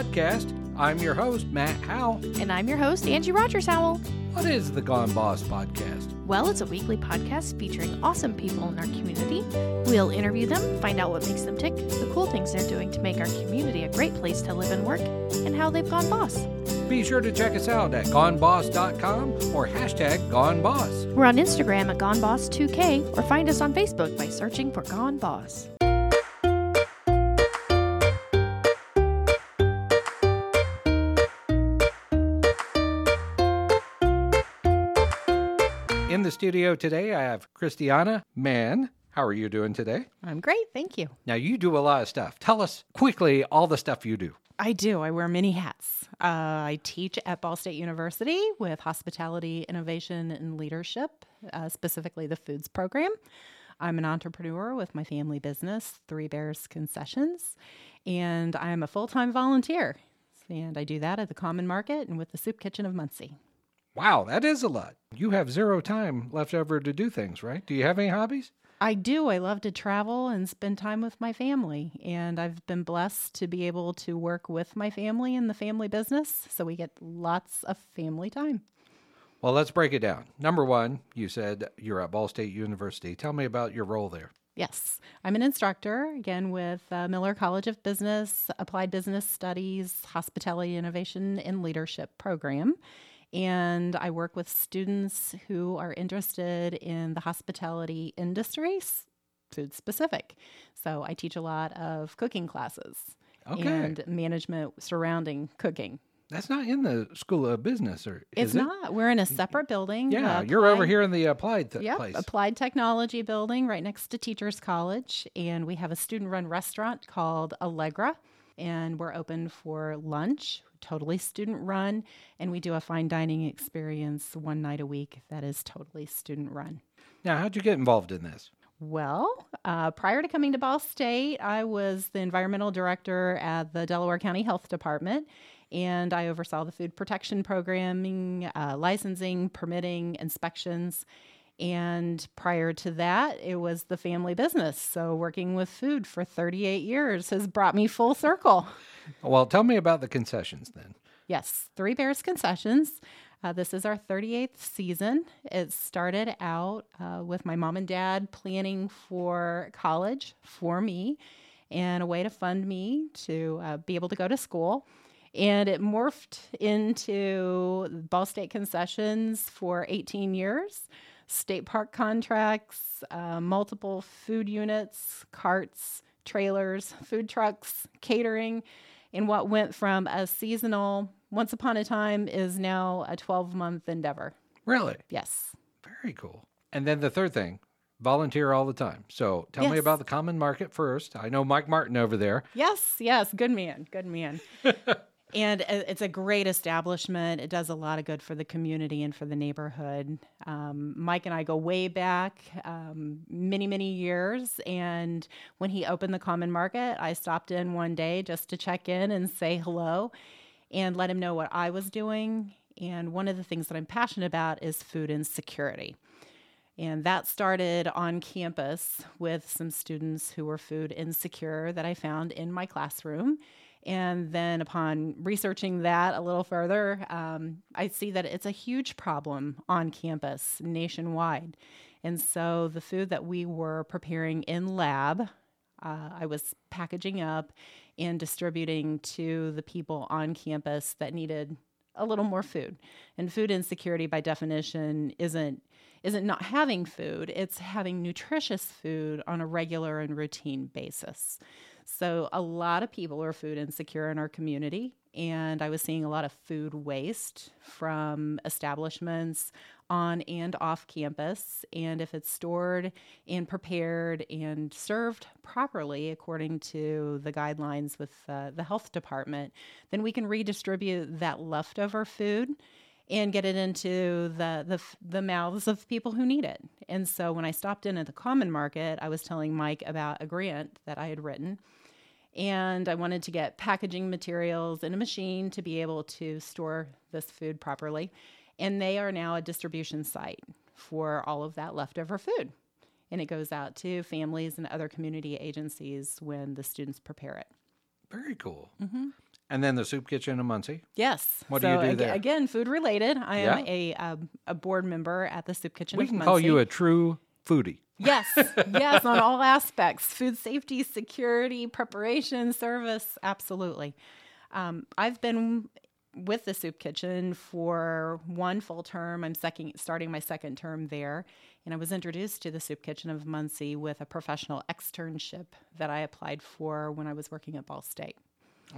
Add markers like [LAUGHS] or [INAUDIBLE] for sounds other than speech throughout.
podcast. I'm your host, Matt Howell. And I'm your host, Angie Rogers Howell. What is the Gone Boss podcast? Well, it's a weekly podcast featuring awesome people in our community. We'll interview them, find out what makes them tick, the cool things they're doing to make our community a great place to live and work, and how they've gone boss. Be sure to check us out at goneboss.com or hashtag goneboss. We're on Instagram at GoneBoss2K or find us on Facebook by searching for Gone Boss. In the studio today, I have Christiana Mann. How are you doing today? I'm great, thank you. Now, you do a lot of stuff. Tell us quickly all the stuff you do. I do. I wear many hats. Uh, I teach at Ball State University with hospitality, innovation, and leadership, uh, specifically the foods program. I'm an entrepreneur with my family business, Three Bears Concessions, and I'm a full time volunteer. And I do that at the Common Market and with the Soup Kitchen of Muncie. Wow, that is a lot. You have zero time left over to do things, right? Do you have any hobbies? I do. I love to travel and spend time with my family. And I've been blessed to be able to work with my family in the family business. So we get lots of family time. Well, let's break it down. Number one, you said you're at Ball State University. Tell me about your role there. Yes, I'm an instructor, again, with uh, Miller College of Business, Applied Business Studies, Hospitality Innovation and Leadership program. And I work with students who are interested in the hospitality industry, food specific. So I teach a lot of cooking classes Okay. and management surrounding cooking. That's not in the School of Business, or It's it? not. We're in a separate building. Yeah, uh, you're over here in the applied th- Yep, place. Applied Technology Building right next to Teachers College. And we have a student run restaurant called Allegra. And we're open for lunch, totally student run. And we do a fine dining experience one night a week that is totally student run. now, how'd you get involved in this? Well, uh, prior to coming to Ball State, I was the environmental director at the Delaware County Health Department, and I oversaw the food protection programming, uh, licensing, permitting, inspections. And prior to that, it was the family business. So, working with food for 38 years has brought me full circle. Well, tell me about the concessions then. Yes, Three Bears Concessions. Uh, this is our 38th season. It started out uh, with my mom and dad planning for college for me and a way to fund me to uh, be able to go to school. And it morphed into Ball State Concessions for 18 years, state park contracts, uh, multiple food units, carts, trailers, food trucks, catering and what went from a seasonal once upon a time is now a 12 month endeavor. Really? Yes. Very cool. And then the third thing, volunteer all the time. So tell me about the common market first. I know Mike Martin over there. Yes, yes, good man, good man. [LAUGHS] and it's a great establishment. It does a lot of good for the community and for the neighborhood. Um, Mike and I go way back, um, many, many years. And when he opened the Common Market, I stopped in one day just to check in and say hello and let him know what I was doing. And one of the things that I'm passionate about is food insecurity. And that started on campus with some students who were food insecure that I found in my classroom. And then, upon researching that a little further, um, I see that it's a huge problem on campus nationwide. And so, the food that we were preparing in lab, uh, I was packaging up and distributing to the people on campus that needed a little more food. And food insecurity, by definition, isn't isn't not having food; it's having nutritious food on a regular and routine basis. So a lot of people are food insecure in our community, and I was seeing a lot of food waste from establishments on and off campus. And if it's stored and prepared and served properly according to the guidelines with uh, the health department, then we can redistribute that leftover food and get it into the, the the mouths of people who need it. And so when I stopped in at the Common Market, I was telling Mike about a grant that I had written and I wanted to get packaging materials and a machine to be able to store this food properly. And they are now a distribution site for all of that leftover food. And it goes out to families and other community agencies when the students prepare it. Very cool. And then the soup kitchen in Muncie. Yes. What do you do there? Again, food related. I Yeah. am a um, a board member at the Soup Kitchen. We of can call you a true foodie. Yes, [LAUGHS] yes, on all aspects food safety, security, preparation, service. Absolutely. Um, I've been with the soup kitchen for one full term. I'm second, starting my second term there. And I was introduced to the soup kitchen of Muncie with a professional externship that I applied for when I was working at Ball State.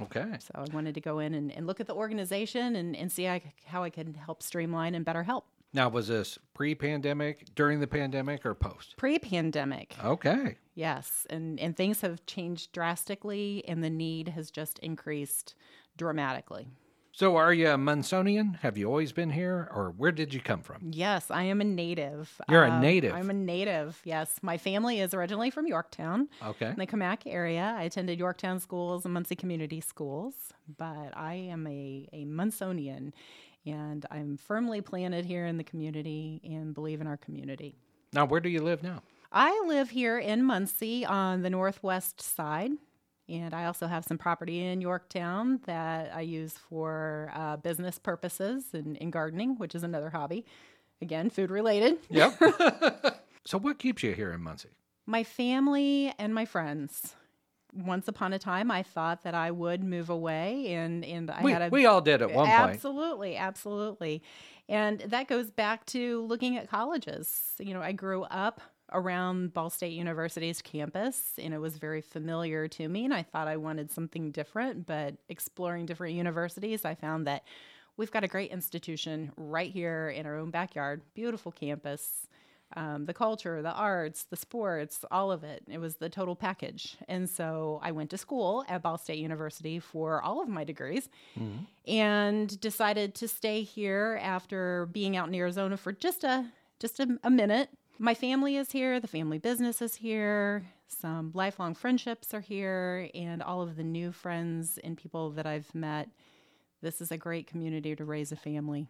Okay. So I wanted to go in and, and look at the organization and, and see how I- how I could help streamline and better help. Now, was this pre pandemic, during the pandemic, or post? Pre pandemic, Okay. Yes, and and things have changed drastically, and the need has just increased dramatically. So, are you a Munsonian? Have you always been here, or where did you come from? Yes, I am a native. You're a Um, native. I'm a native. Yes, my family is originally from Yorktown, Okay. in the Comac area. I attended Yorktown schools and Muncie Community Schools, but I am a a Munsonian, and I'm firmly planted here in the community and believe in our community. Now, where do you live now? I live here in Muncie on the northwest side, and I also have some property in Yorktown that I use for uh, business purposes and, and gardening, which is another hobby. Again, food related. Yep. [LAUGHS] so, what keeps you here in Muncie? My family and my friends. Once upon a time, I thought that I would move away, and and I We, had a we all did at one point. Absolutely, absolutely. And that goes back to looking at colleges. You know, I grew up around Ball State University's campus and it was very familiar to me and I thought I wanted something different, but exploring different universities, I found that we've got a great institution right here in our own backyard, beautiful campus. Um, the culture, the arts, the sports, all of it. It was the total package. And so I went to school at Ball State University for all of my degrees and decided to stay here after being out in Arizona for just a just a, a minute. My family is here, the family business is here, some lifelong friendships are here, and all of the new friends and people that I've met. This is a great community to raise a family,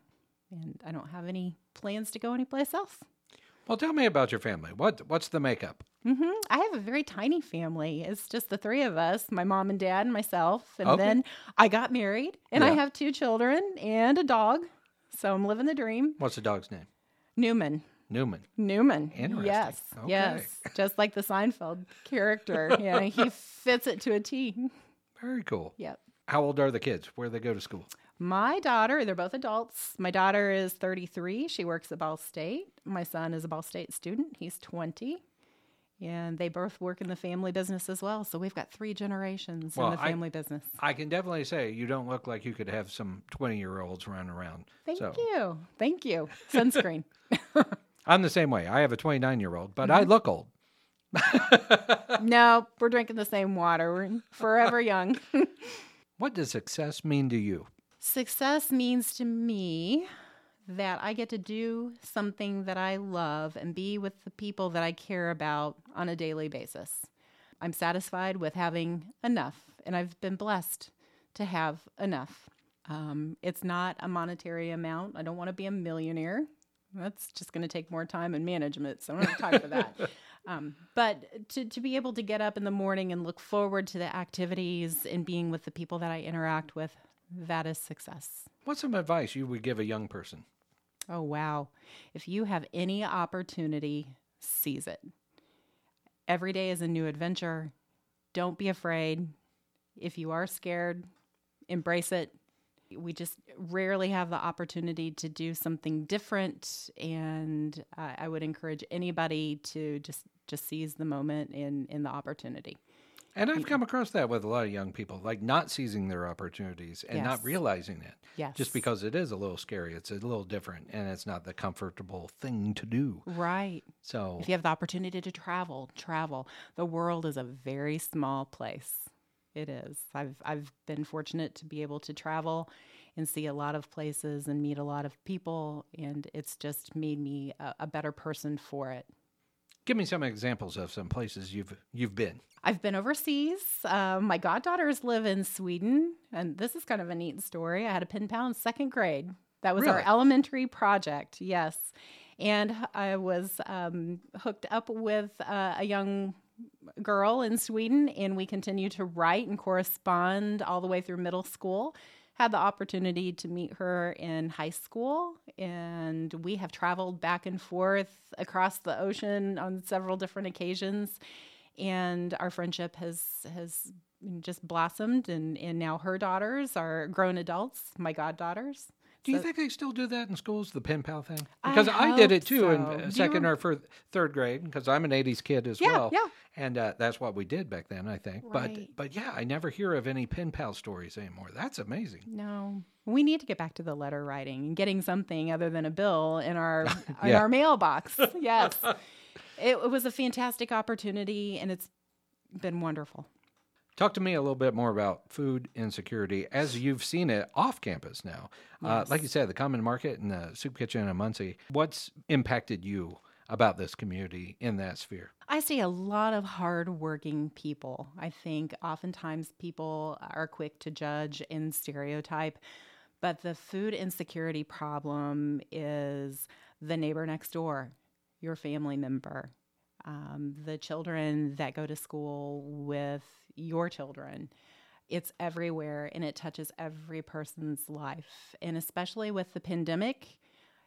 and I don't have any plans to go anyplace else. Well, tell me about your family. What What's the makeup? hmm I have a very tiny family. It's just the three of us my mom and dad, and myself. And Okay. then I got married, and I have two children and a dog. So I'm living the dream. What's the dog's name? Newman. Newman. Newman. Interesting. Yes. Okay. Yes. Just like the Seinfeld character. [LAUGHS] Yeah, he fits it to a T. Very cool. Yep. How old are the kids? Where do they go to school? My daughter, they're both adults. My daughter is 33. She works at Ball State. My son is a Ball State student. He's 20. And they both work in the family business as well. So we've got three generations Well, in the I- family business. I can definitely say you don't look like you could have some 20 year olds running around. Thank so you. Thank you. Sunscreen. [LAUGHS] [LAUGHS] I'm the same way. I have a 29 year old, but Mm-hmm. I look old. [LAUGHS] no, we're drinking the same water. We're forever young. What does success mean to you? Success means to me that I get to do something that I love and be with the people that I care about on a daily basis. I'm satisfied with having enough, and I've been blessed to have enough. Um, it's not a monetary amount. I don't want to be a millionaire. That's just going to take more time and management, so I don't have time for that. [LAUGHS] Um, but to, to be able to get up in the morning and look forward to the activities and being with the people that I interact with, that is success. What's some advice you would give a young person? Oh, wow. If you have any opportunity, seize it. Every day is a new adventure. Don't be afraid. If you are scared, embrace it. We just rarely have the opportunity to do something different. And uh, I would encourage anybody to just, just seize the moment in, in the opportunity. And I've mm-hmm. come across that with a lot of young people, like not seizing their opportunities and not realizing it. Yes. Just because it is a little scary, it's a little different, and it's not the comfortable thing to do. Right. So, If you have the opportunity to travel, travel. The world is a very small place. It is. I've I've been fortunate to be able to travel and see a lot of places and meet a lot of people, and it's just made me a, a better person for it. Give me some examples of some places you've you've been. I've been overseas. Um, my goddaughters live in Sweden, and this is kind of a neat story. I had a pin pal in second grade. That was our elementary project, yes. And I was um, hooked up with uh, a young girl in Sweden, and we continue to write and correspond all the way through middle school. Had the opportunity to meet her in high school, and we have traveled back and forth across the ocean on several different occasions. And our friendship has has just blossomed, and, and now her daughters are grown adults, my goddaughters. Do you So- think they still do that in schools, the pen pal thing? I Because I, did it too so. in uh, second or fir- third grade because I'm an 80s kid as Yeah, well. yeah. And uh, that's what we did back then, I think. Right. But but yeah, I never hear of any pen pal stories anymore. That's amazing. No, we need to get back to the letter writing and getting something other than a bill in our [LAUGHS] in our mailbox. [LAUGHS] Yes, it, it was a fantastic opportunity, and it's been wonderful. Talk to me a little bit more about food insecurity as you've seen it off campus now. Uh, like you said, the Common Market and the Soup Kitchen in Muncie. What's impacted you about this community in that sphere? I see a lot of hardworking people. I think oftentimes people are quick to judge and stereotype, but the food insecurity problem is the neighbor next door, your family member, um, the children that go to school with your children. It's everywhere and it touches every person's life. And especially with the pandemic,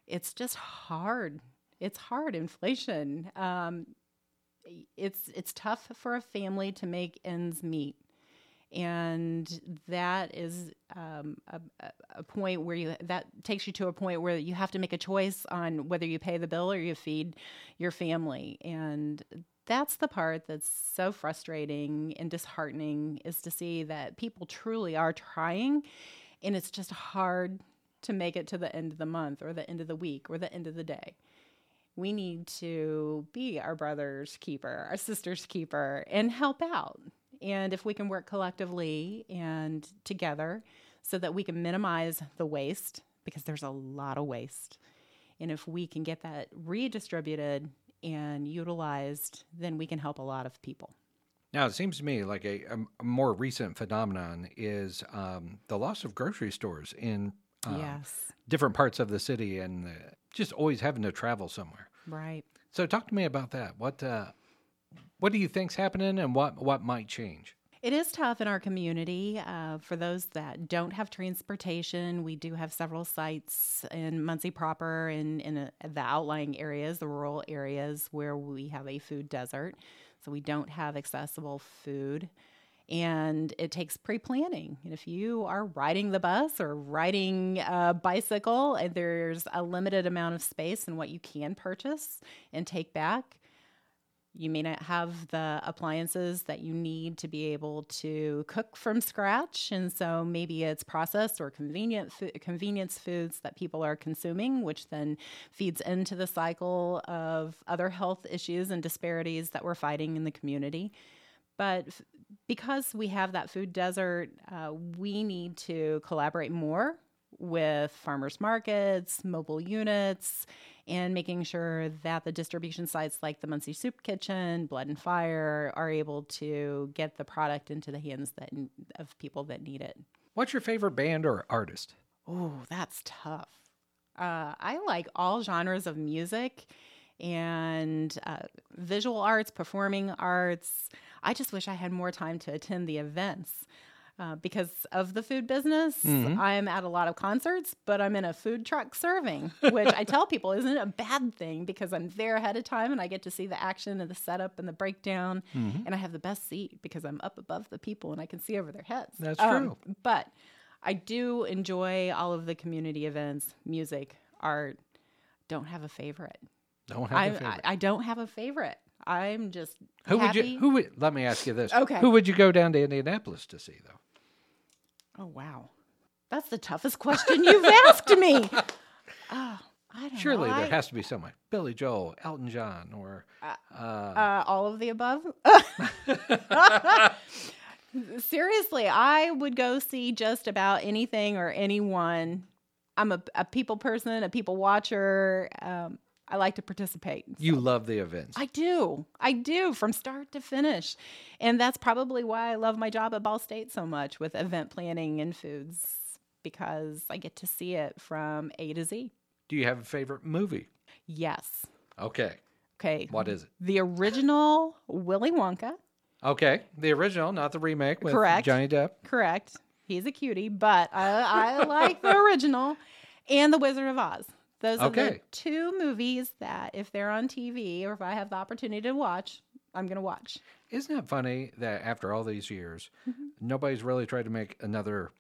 it's just hard. It's hard. Inflation. Um, it's it's tough for a family to make ends meet and that is um, a, a- point where you that takes you to a point where you have to make a choice on whether you pay the bill or you feed your family and that's the part that's so frustrating and disheartening is to see that people truly are trying and it's just hard to make it to the end of the month or the end of the week or the end of the day we need to be our brother's keeper, our sister's keeper, and help out. And if we can work collectively and together so that we can minimize the waste, because there's a lot of waste, and if we can get that redistributed and utilized, then we can help a lot of people. Now, it seems to me like a, a, more recent phenomenon is um, the loss of grocery stores in um, yes, different parts of the city and uh, just always having to travel somewhere. right. So, talk to me about that. What uh, what do you think's happening, and what what might change? It is tough in our community. Uh, for those that don't have transportation, we do have several sites in Muncie proper and in uh the outlying areas, the rural areas, where we have a food desert. So we don't have accessible food. And it takes pre planning. And if you are riding the bus or riding a bicycle, and there's a limited amount of space and what you can purchase and take back, you may not have the appliances that you need to be able to cook from scratch, and so maybe it's processed or convenient fo- convenience foods that people are consuming, which then feeds into the cycle of other health issues and disparities that we're fighting in the community. But f- because we have that food desert, uh, we need to collaborate more with farmers markets, mobile units, and making sure that the distribution sites like the Muncie Soup Kitchen, Blood and Fire are able to get the product into the hands that of people that need it. What's your favorite band or artist? Oh, that's tough. Uh, I like all genres of music and uh, visual arts, performing arts. I just wish I had more time to attend the events. Uh, because of the food business, I'm at a lot of concerts, but I'm in a food truck serving, which I tell people isn't a bad thing because I'm there ahead of time and I get to see the action and the setup and the breakdown. And I have the best seat because I'm up above the people and I can see over their heads. That's Um, true. but I do enjoy all of the community events, music, art. Don't have a favorite. Don't have I, a favorite. I I don't have a favorite. I'm just who would happy. you? Who would? Let me ask you this. Okay. Who would you go down to Indianapolis to see, though? Oh wow, that's the toughest question you've [LAUGHS] asked me. Oh, [LAUGHS] I don't Surely know. there I- has to be someone. Billy Joel, Elton John, or uh, uh, all of the above. [LAUGHS] Seriously, I would go see just about anything or anyone. I'm a, a people person, a people watcher. Um, I like to participate. you love the events. I do. I do from start to finish. And that's probably why I love my job at Ball State so much with event planning and foods because I get to see it from A to Z. do you have a favorite movie? Yes. Okay. Okay. What is it? The original Willy Wonka. Okay, the original, not the remake with Correct. Johnny Depp. Correct. He's a cutie, but I, I like the original and The Wizard of Oz. Those are the two movies that, if they're on TV or if I have the opportunity to watch, I'm going to watch. Isn't it funny that after all these years, Mm-hmm. nobody's really tried to make another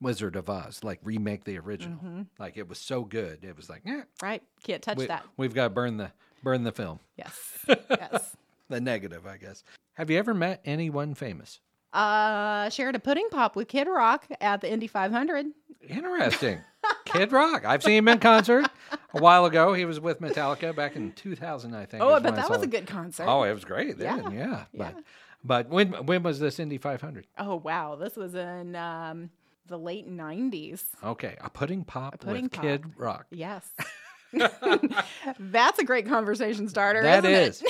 Wizard of Oz, like remake the original? Mm-hmm. Like it was so good, it was like, eh, Right? Can't touch we, that. we've got to burn the burn the film, Yes. [LAUGHS] yes. the negative, I guess. Have you ever met anyone famous? Uh, shared a pudding pop with Kid Rock at the Indy 500. Interesting. Kid Rock. I've seen him in concert a while ago. He was with Metallica back in 2000, I think. Oh, I is bet when that was a good concert. Oh, it was great then. Yeah. But but when when was this Indy 500? Oh, wow. This was in um, the late 90s. Okay, a pudding pop pudding with Kid Rock. Yes. [LAUGHS] That's a great conversation starter. That is.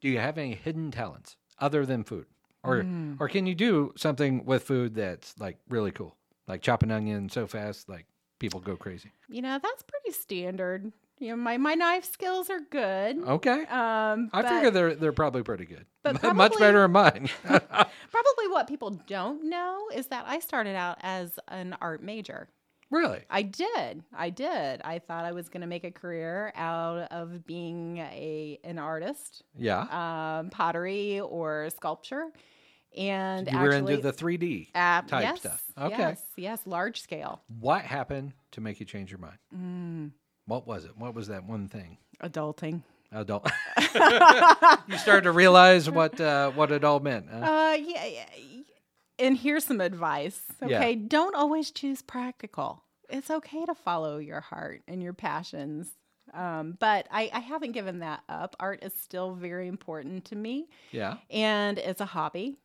Do you have any hidden talents other than food? Or Mm. or can you do something with food that's like really cool? Like chopping onion so fast like people go crazy. You know, that's pretty standard. You know, my, my knife skills are good. Okay. Um, I but figure they're they're probably pretty good. [LAUGHS] but [LAUGHS] Much better than mine. [LAUGHS] probably what people don't know is that I started out as an art major. really? I did. I did. I thought I was going to make a career out of being a an artist, Yeah. um, pottery or sculpture, and you were actually, into the 3D uh, type yes, stuff. Okay. Yes, yes, large scale. What happened to make you change your mind? Mm, What was it? What was that one thing? adulting. Adult. [LAUGHS] [LAUGHS] you started to realize what uh, what it all meant. huh? Uh, yeah, yeah. And here's some advice. Yeah. Okay, don't always choose practical. It's okay to follow your heart and your passions. Um, but I, I haven't given that up. Art is still very important to me, yeah. and it's a hobby,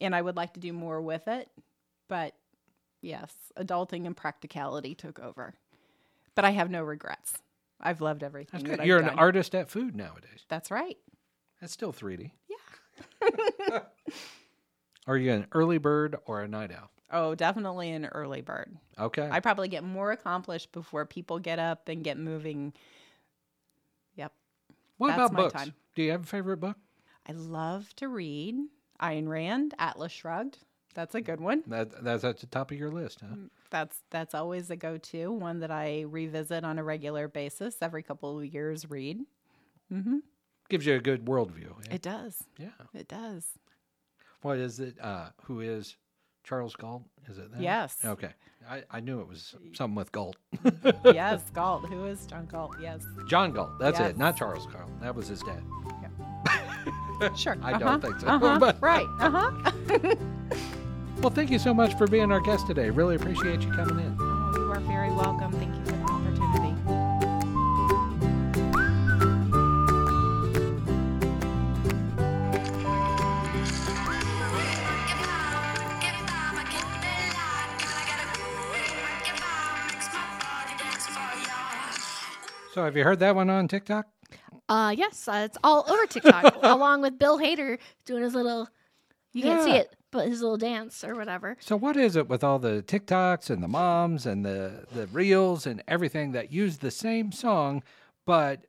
and I would like to do more with it. But yes, adulting and practicality took over. But I have no regrets. I've loved everything. That good. I've You're an done. artist at food nowadays. That's right. That's still 3D. Yeah. [LAUGHS] Are you an early bird or a night owl? Oh, definitely an early bird. Okay. I probably get more accomplished before people get up and get moving. Yep. what that's about books? time. Do you have a favorite book? I love to read Ayn Rand, Atlas Shrugged. That's a good one. That, that's at the top of your list, huh? That's that's always a go-to, one that I revisit on a regular basis, every couple of years read. Mm-hmm. Gives you a good worldview. Yeah. It does. yeah. It does. What is it? Uh, who is Charles Galt? Is it that? Yes. Okay. I, I knew it was something with Galt. yes, Galt. Who is John Galt? Yes. John Galt. That's Yes. it. Not Charles Galt. That was his dad. Sure. I don't Uh-huh. think so. Uh-huh. But- right. Uh-huh. Well, thank you so much for being our guest today. Really appreciate you coming in. Oh, you are very welcome. Thank you for the opportunity. So, have you heard that one on TikTok? Uh, yes, uh, it's all over TikTok, [LAUGHS] along with Bill Hader doing his little. You can't see Yeah. it, but his little dance or whatever. So, what is it with all the TikToks and the moms and the the reels and everything that use the same song, but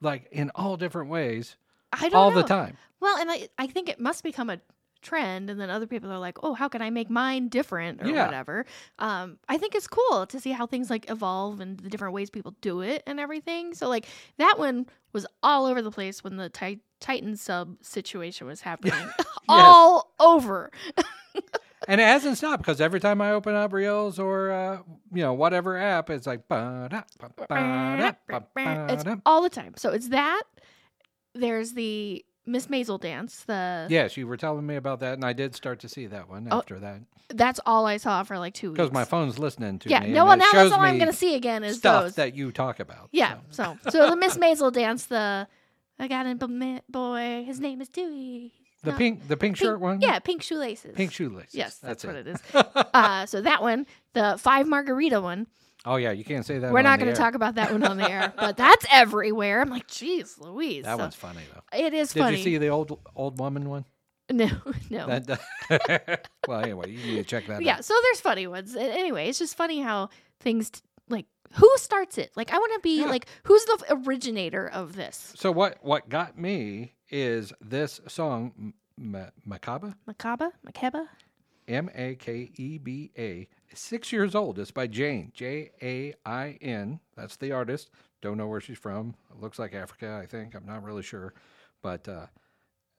like in all different ways I don't all know. the time? Well, and I, I think it must become a trend, and then other people are like, "Oh, how can I make mine different or Yeah. whatever?" Um, I think it's cool to see how things like evolve and the different ways people do it and everything. So, like that one was all over the place when the ti- Titan sub situation was [LAUGHS] happening, [LAUGHS] all over. [LAUGHS] And it hasn't stopped because every time I open up Reels or uh, you know whatever app, it's like It's all the time. So it's that. There's the Miss Maisel dance. The Yes, you were telling me about that, and I did start to see that one Oh, after that that's all I saw for like two weeks. because my phone's listening to yeah. me. No, and well now that's all I'm gonna see again is stuff those. that you talk about. Yeah. so. So so the Miss Maisel dance. The I got a boy. His name is Dewey. the No, pink, the pink pink- shirt one. Yeah, pink shoelaces. pink shoelaces. Yes, that's, what it. it is. [LAUGHS] uh, so that one, the five margarita one. Oh yeah, you can't say that. We're not going to talk about that one on the air, but [LAUGHS] that's everywhere. I'm like, jeez, Louise. That So one's funny though. it is Did funny. you see the old old woman one? No, [LAUGHS] no. That, [LAUGHS] well, anyway, you need to check that out. yeah, out. so there's funny ones. Anyway, it's just funny how things t- like Who starts it? Like, I want to be Yeah. like, who's the originator of this? So what what got me is this song M- M- Macabre, Makaba, Makeba. M A K E B A. Six years old. It's by Jane, J A I N. That's the artist. Don't know where she's from. It looks like Africa, I think. I'm not really sure, but uh,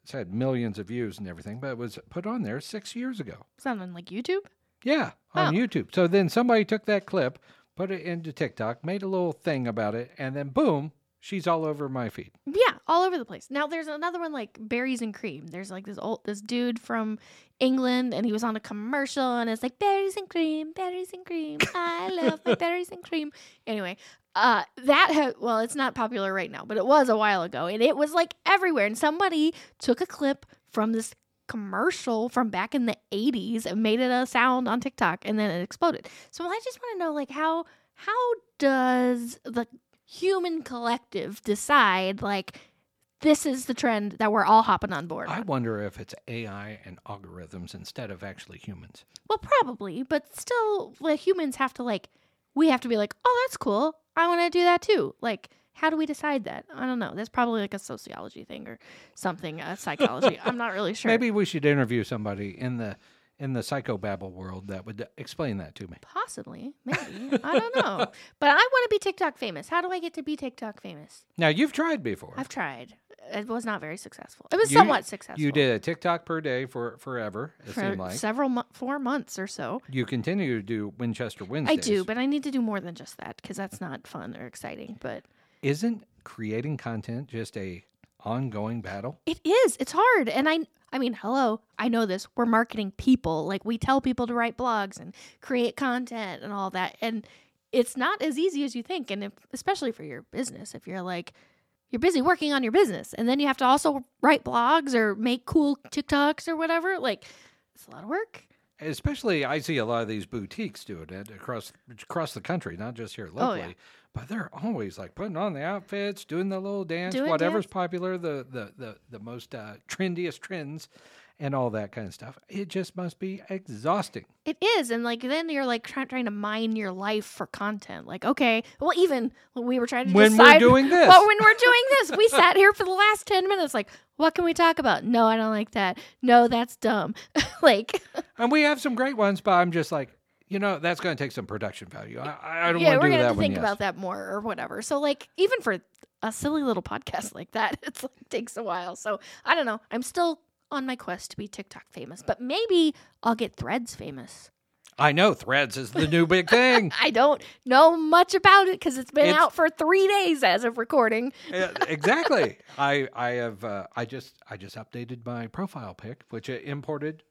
it's had millions of views and everything. But it was put on there six years ago. On like YouTube? Yeah, on Oh. YouTube. So then somebody took that clip, put it into TikTok, made a little thing about it, and then boom, she's all over my feed. Yeah, all over the place. Now there's another one like berries and cream. There's like this old this dude from England and he was on a commercial and it's like berries and cream, berries and cream. I love my berries and cream. Anyway, uh that ha- well, it's not popular right now, but it was a while ago and it was like everywhere and somebody took a clip from this commercial from back in the 80s and made it a sound on TikTok and then it exploded. So I just want to know like how how does the human collective decide like this is the trend that we're all hopping on board I on? wonder if it's AI and algorithms instead of actually humans. Well, probably, but still, like humans have to like, we have to be like, oh, that's cool. I want to do that too. Like, how do we decide that? I don't know. That's probably like a sociology thing or something, uh, psychology. [LAUGHS] I'm not really sure. Maybe we should interview somebody in the in the psychobabble world that would explain that to me. Possibly, maybe. I don't know. [LAUGHS] But I want to be TikTok famous. How do I get to be TikTok famous? Now you've tried before. I've tried. It was not very successful. It was You- somewhat successful. You did a TikTok per day for forever. It for seemed like several mo- four months or so. you continue to do Winchester Wednesdays. I do, but I need to do more than just that because that's not fun or exciting. But isn't creating content just a ongoing battle? it is. It's hard, and I. I mean, hello. I know this. We're marketing people. Like we tell people to write blogs and create content and all that, and it's not as easy as you think. And if, especially for your business, if you're like you're busy working on your business, and then you have to also write blogs or make cool TikToks or whatever, like it's a lot of work. Especially, I see a lot of these boutiques doing it across across the country, not just here locally. Oh, yeah. But they're always like putting on the outfits, doing the little dance, Doing whatever's dance. popular, the the the the most uh, trendiest trends, and all that kind of stuff. It just must be exhausting. It is, and like then you're like try- trying to mine your life for content. Like, okay, well, even we were trying to When we're doing [LAUGHS] this. well, when we're doing this, we sat here for the last ten minutes. Like, what can we talk about? No, I don't like that. No, that's dumb. [LAUGHS] like, And we have some great ones, but I'm just like, you know, that's going to take some production value. I, I don't yeah, want we're to do gonna that have to think yes. about that more or whatever. So, like, even for a silly little podcast like that, [LAUGHS] it's like takes a while. So, I don't know. I'm still on my quest to be TikTok famous, but maybe I'll get Threads famous. I know Threads is the new big thing. [LAUGHS] I don't know much about it because it's been It's- out for three days as of recording. Yeah, exactly. [LAUGHS] I I have uh, I just I just updated my profile pic, which it imported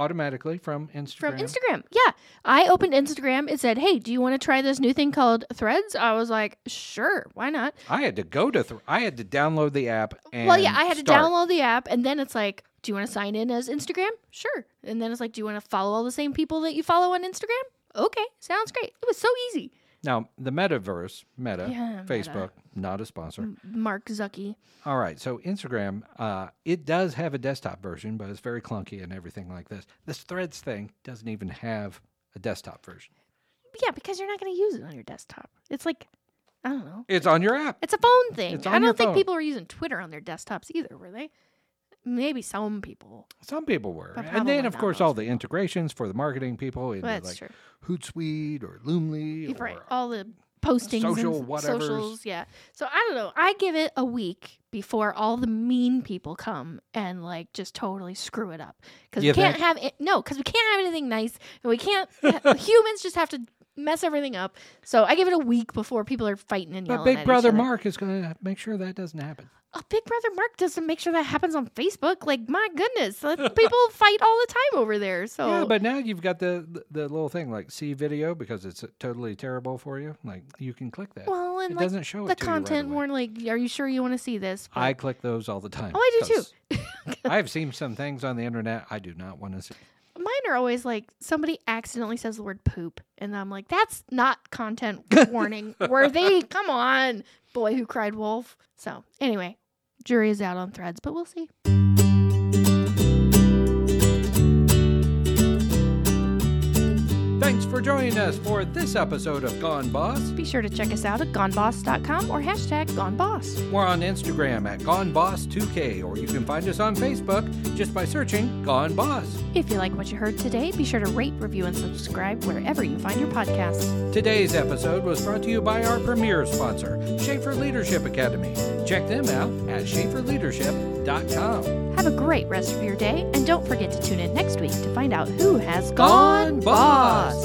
automatically from Instagram. From Instagram. Yeah. I opened Instagram. It said, Hey, do you want to try this new thing called Threads? I was like, Sure, why not? I had to go to th- I had to download the app. And well, yeah, I had to download the app and then it's like, Do you want to sign in as Instagram? Sure. And then it's like, Do you want to follow all the same people that you follow on Instagram? Okay, sounds great. It was so easy. Now the metaverse, Meta, Yeah, Meta. Facebook, not a sponsor. Mark Zucky. All right, so Instagram, uh, it does have a desktop version, but it's very clunky and everything like this. This Threads thing doesn't even have a desktop version. Yeah, because you're not going to use it on your desktop. It's like, I don't know. It's on your app. It's a phone thing. I don't think phone. people were using Twitter on their desktops either, were they? Maybe some people. Some people were, and then of course all the integrations for the marketing people into That's like true. Hootsuite or Loomly You're or right. All the postings social and socials. Yeah. So I don't know. I give it a week before all the mean people come and like just totally screw it up because we can't think? have it. No, because we can't have anything nice and we can't. [LAUGHS] humans just have to mess everything up. So I give it a week before people are fighting and yelling. But. Big Brother. Mark is going to make sure that doesn't happen. Oh, Big Brother Mark doesn't make sure that happens on Facebook. Like my goodness, [LAUGHS] people fight all the time over there. So Yeah, but now you've got the, the the little thing like see video because it's uh, totally terrible for you. Like you can click that. well, and it like doesn't show the it to you right content more like, are you sure you want to see this? But- I click those all the time. Oh, I do too. [LAUGHS] [LAUGHS] I've seen some things on the internet I do not want to see. Mine are always like somebody accidentally says the word poop, and I'm like, that's not content [LAUGHS] warning worthy. Come on, boy who cried wolf. So anyway, jury is out on threads, but we'll see. Thanks for joining us for this episode of Gone Boss. Be sure to check us out at goneboss.com or hashtag goneboss. We're on Instagram at GoneBoss2K, or you can find us on Facebook just by searching Gone Boss. If you like what you heard today, be sure to rate, review, and subscribe wherever you find your podcasts. Today's episode was brought to you by our premier sponsor, Schaefer Leadership Academy. Check them out at schaeferleadership.com. Have a great rest of your day, and don't forget to tune in next week to find out who has gone, Gone Boss.